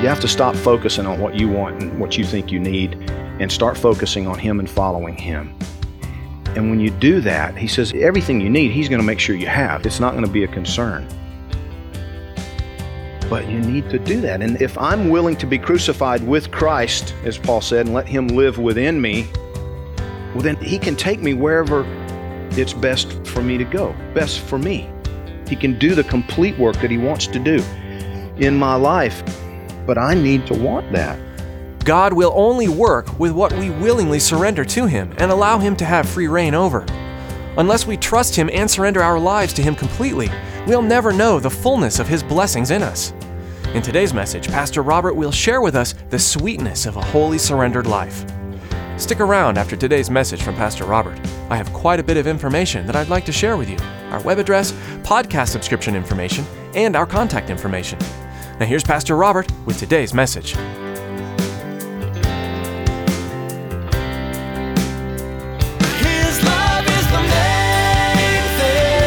You have to stop focusing on what you want and what you think you need and start focusing on Him and following Him. And when you do that, He says everything you need, He's going to make sure you have. It's not going to be a concern. But you need to do that. And if I'm willing to be crucified with Christ, as Paul said, and let Him live within me, well, then He can take me wherever it's best for me to go, best for me. He can do the complete work that He wants to do in my life. But I need to want that. God will only work with what we willingly surrender to Him and allow Him to have free reign over. Unless we trust Him and surrender our lives to Him completely, we'll never know the fullness of His blessings in us. In today's message, Pastor Robert will share with us the sweetness of a wholly surrendered life. Stick around after today's message from Pastor Robert. I have quite a bit of information that I'd like to share with you our web address, podcast subscription information, and our contact information. Now, here's Pastor Robert with today's message. His love is the main thing.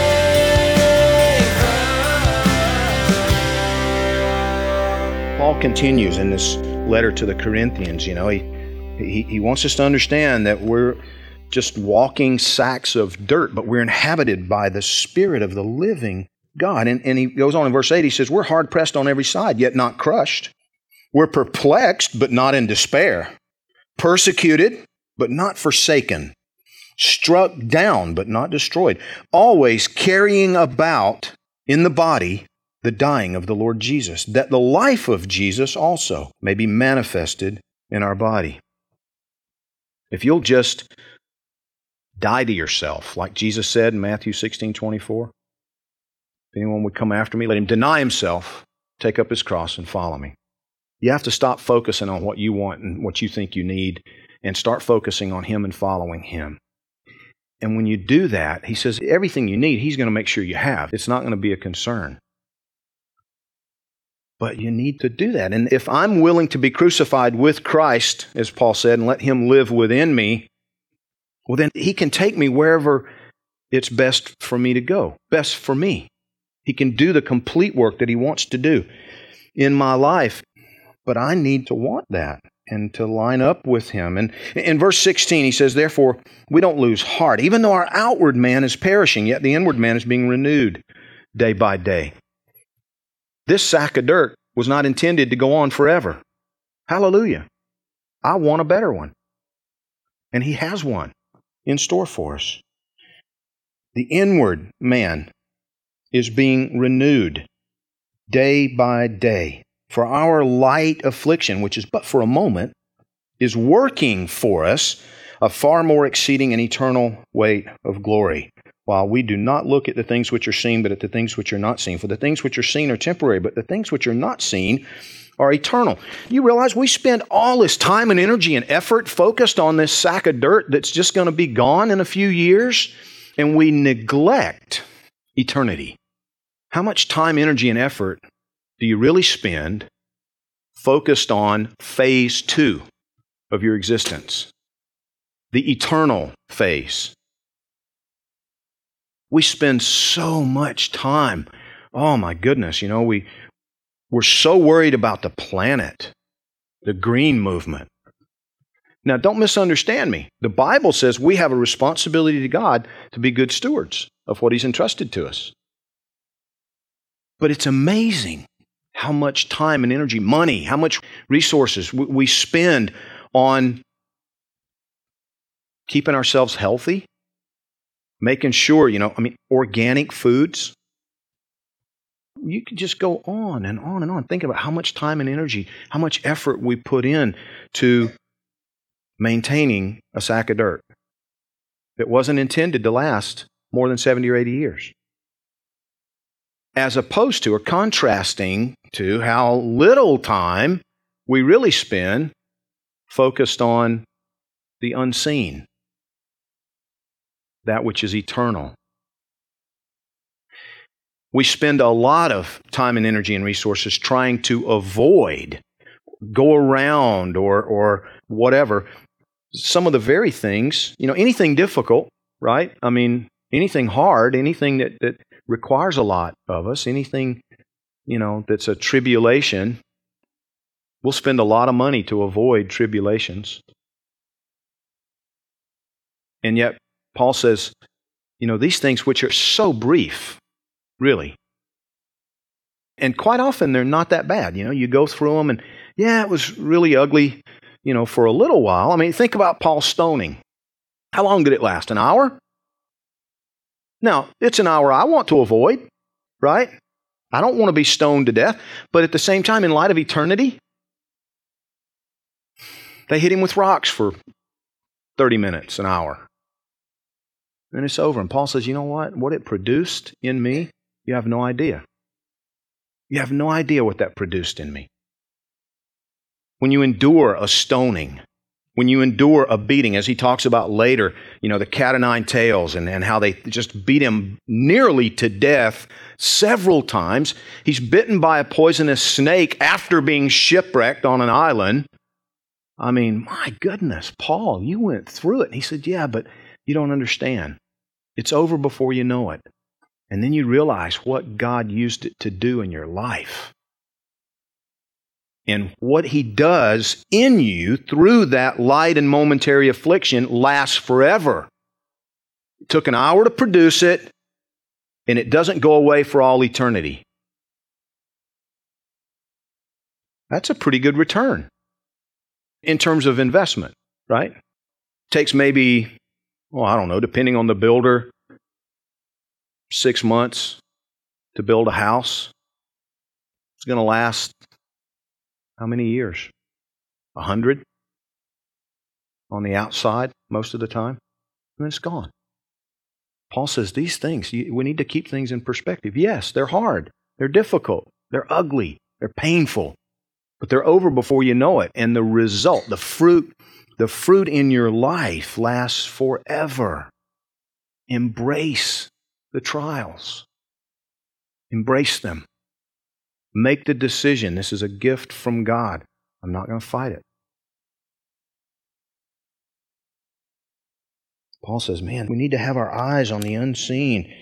Paul continues in this letter to the Corinthians. You know, he, he, he wants us to understand that we're just walking sacks of dirt, but we're inhabited by the Spirit of the living God. And, and he goes on in verse 8, he says, We're hard pressed on every side, yet not crushed. We're perplexed, but not in despair. Persecuted, but not forsaken. Struck down, but not destroyed. Always carrying about in the body the dying of the Lord Jesus, that the life of Jesus also may be manifested in our body. If you'll just die to yourself, like Jesus said in Matthew 16 24, if anyone would come after me, let him deny himself, take up his cross, and follow me. You have to stop focusing on what you want and what you think you need and start focusing on Him and following Him. And when you do that, He says everything you need, He's going to make sure you have. It's not going to be a concern. But you need to do that. And if I'm willing to be crucified with Christ, as Paul said, and let Him live within me, well, then He can take me wherever it's best for me to go, best for me. He can do the complete work that He wants to do in my life. But I need to want that and to line up with Him. And in verse 16, He says, Therefore, we don't lose heart. Even though our outward man is perishing, yet the inward man is being renewed day by day. This sack of dirt was not intended to go on forever. Hallelujah. I want a better one. And He has one in store for us. The inward man is being renewed day by day. For our light affliction, which is but for a moment, is working for us a far more exceeding and eternal weight of glory. While we do not look at the things which are seen, but at the things which are not seen. For the things which are seen are temporary, but the things which are not seen are eternal. You realize we spend all this time and energy and effort focused on this sack of dirt that's just going to be gone in a few years, and we neglect eternity. How much time, energy, and effort do you really spend focused on phase two of your existence? The eternal phase. We spend so much time. Oh my goodness, you know, we, we're so worried about the planet, the green movement. Now, don't misunderstand me. The Bible says we have a responsibility to God to be good stewards of what He's entrusted to us. But it's amazing how much time and energy, money, how much resources we spend on keeping ourselves healthy, making sure, you know, I mean, organic foods. you could just go on and on and on. Think about how much time and energy, how much effort we put in to maintaining a sack of dirt that wasn't intended to last more than 70 or 80 years. As opposed to or contrasting to how little time we really spend focused on the unseen, that which is eternal. We spend a lot of time and energy and resources trying to avoid, go around, or, or whatever. Some of the very things, you know, anything difficult, right? I mean, anything hard, anything that, that requires a lot of us, anything, you know, that's a tribulation, we'll spend a lot of money to avoid tribulations. And yet, Paul says, you know, these things which are so brief, really. And quite often they're not that bad. You know, you go through them and, yeah, it was really ugly, you know, for a little while. I mean, think about Paul's stoning. How long did it last? An hour? Now, it's an hour I want to avoid, right? I don't want to be stoned to death. But at the same time, in light of eternity, they hit him with rocks for 30 minutes, an hour. And it's over. And Paul says, you know what? What it produced in me, you have no idea. You have no idea what that produced in me. When you endure a stoning, when you endure a beating, as he talks about later, you know, the cat o' nine tails and, and how they just beat him nearly to death several times. He's bitten by a poisonous snake after being shipwrecked on an island. I mean, my goodness, Paul, you went through it. And he said, Yeah, but you don't understand. It's over before you know it. And then you realize what God used it to do in your life. And what He does in you through that light and momentary affliction lasts forever. It took an hour to produce it, and it doesn't go away for all eternity. That's a pretty good return in terms of investment, right? Takes maybe well, I don't know, depending on the builder, six months to build a house. It's going to last how many years? A hundred on the outside most of the time, and it's gone. Paul says these things, we need to keep things in perspective. Yes, they're hard, they're difficult, they're ugly, they're painful, but they're over before you know it. And the result, the fruit the fruit in your life lasts forever. Embrace the trials, embrace them. Make the decision. This is a gift from God. I'm not going to fight it. Paul says, man, we need to have our eyes on the unseen.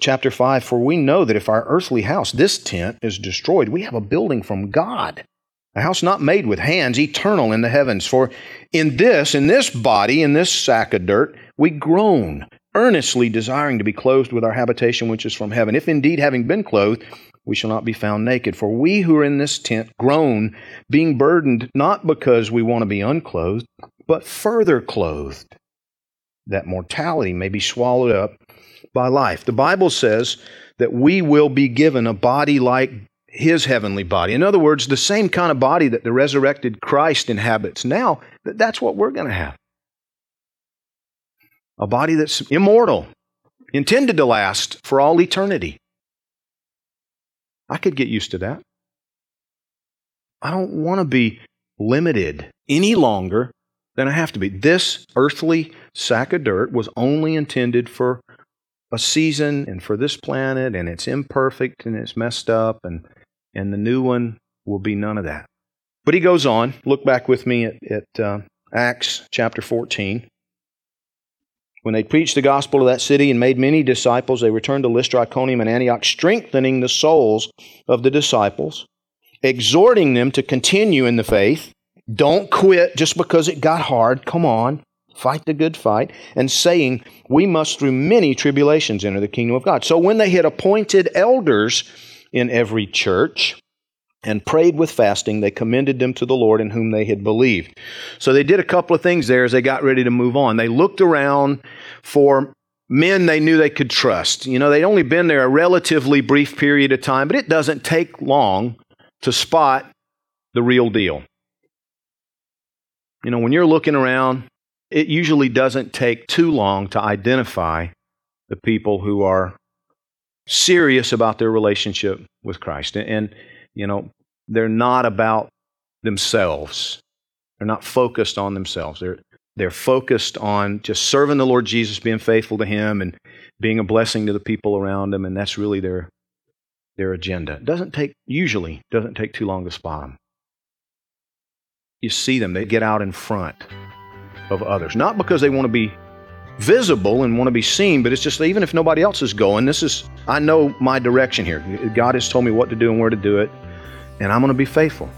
Chapter 5 For we know that if our earthly house, this tent, is destroyed, we have a building from God a house not made with hands, eternal in the heavens. For in this, in this body, in this sack of dirt, we groan, earnestly desiring to be clothed with our habitation which is from heaven. If indeed, having been clothed, we shall not be found naked. For we who are in this tent groan, being burdened, not because we want to be unclothed, but further clothed, that mortality may be swallowed up by life. The Bible says that we will be given a body like his heavenly body. In other words, the same kind of body that the resurrected Christ inhabits now, that's what we're going to have. A body that's immortal, intended to last for all eternity. I could get used to that. I don't want to be limited any longer than I have to be. This earthly sack of dirt was only intended for a season and for this planet, and it's imperfect and it's messed up, and and the new one will be none of that. But he goes on. Look back with me at, at uh, Acts chapter 14. When they preached the gospel of that city and made many disciples, they returned to Lystra, Iconium, and Antioch, strengthening the souls of the disciples, exhorting them to continue in the faith. Don't quit just because it got hard. Come on, fight the good fight. And saying, We must through many tribulations enter the kingdom of God. So when they had appointed elders, in every church and prayed with fasting. They commended them to the Lord in whom they had believed. So they did a couple of things there as they got ready to move on. They looked around for men they knew they could trust. You know, they'd only been there a relatively brief period of time, but it doesn't take long to spot the real deal. You know, when you're looking around, it usually doesn't take too long to identify the people who are serious about their relationship with Christ. And, and, you know, they're not about themselves. They're not focused on themselves. They're, they're focused on just serving the Lord Jesus, being faithful to Him, and being a blessing to the people around them. And that's really their, their agenda. It doesn't take, usually, doesn't take too long to spot them. You see them, they get out in front of others. Not because they want to be visible and want to be seen, but it's just even if nobody else is going, this is, I know my direction here. God has told me what to do and where to do it, and I'm going to be faithful.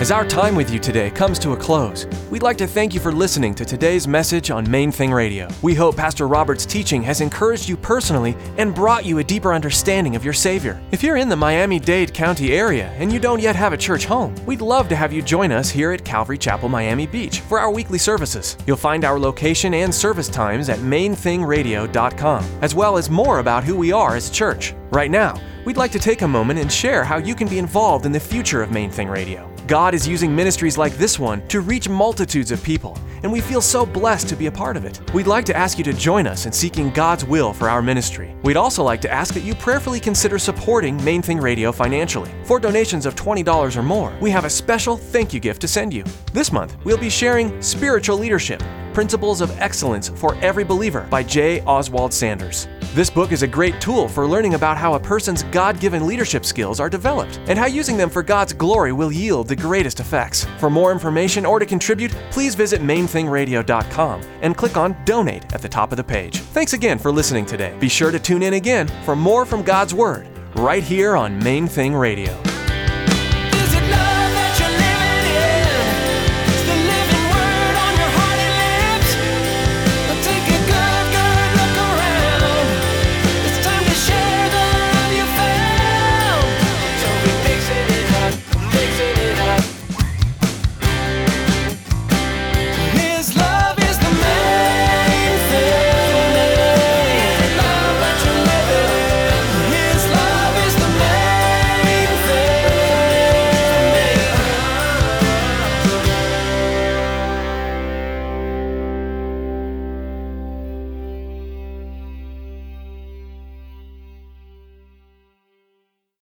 As our time with you today comes to a close, we'd like to thank you for listening to today's message on Main Thing Radio. We hope Pastor Robert's teaching has encouraged you personally and brought you a deeper understanding of your Savior. If you're in the Miami Dade County area and you don't yet have a church home, we'd love to have you join us here at Calvary Chapel Miami Beach for our weekly services. You'll find our location and service times at mainthingradio.com, as well as more about who we are as church. Right now, we'd like to take a moment and share how you can be involved in the future of Main Thing Radio. God is using ministries like this one to reach multitudes of people, and we feel so blessed to be a part of it. We'd like to ask you to join us in seeking God's will for our ministry. We'd also like to ask that you prayerfully consider supporting Main Thing Radio financially. For donations of $20 or more, we have a special thank you gift to send you. This month, we'll be sharing Spiritual Leadership Principles of Excellence for Every Believer by J. Oswald Sanders. This book is a great tool for learning about how a person's God given leadership skills are developed and how using them for God's glory will yield the greatest effects. For more information or to contribute, please visit mainthingradio.com and click on Donate at the top of the page. Thanks again for listening today. Be sure to tune in again for more from God's Word right here on Main Thing Radio.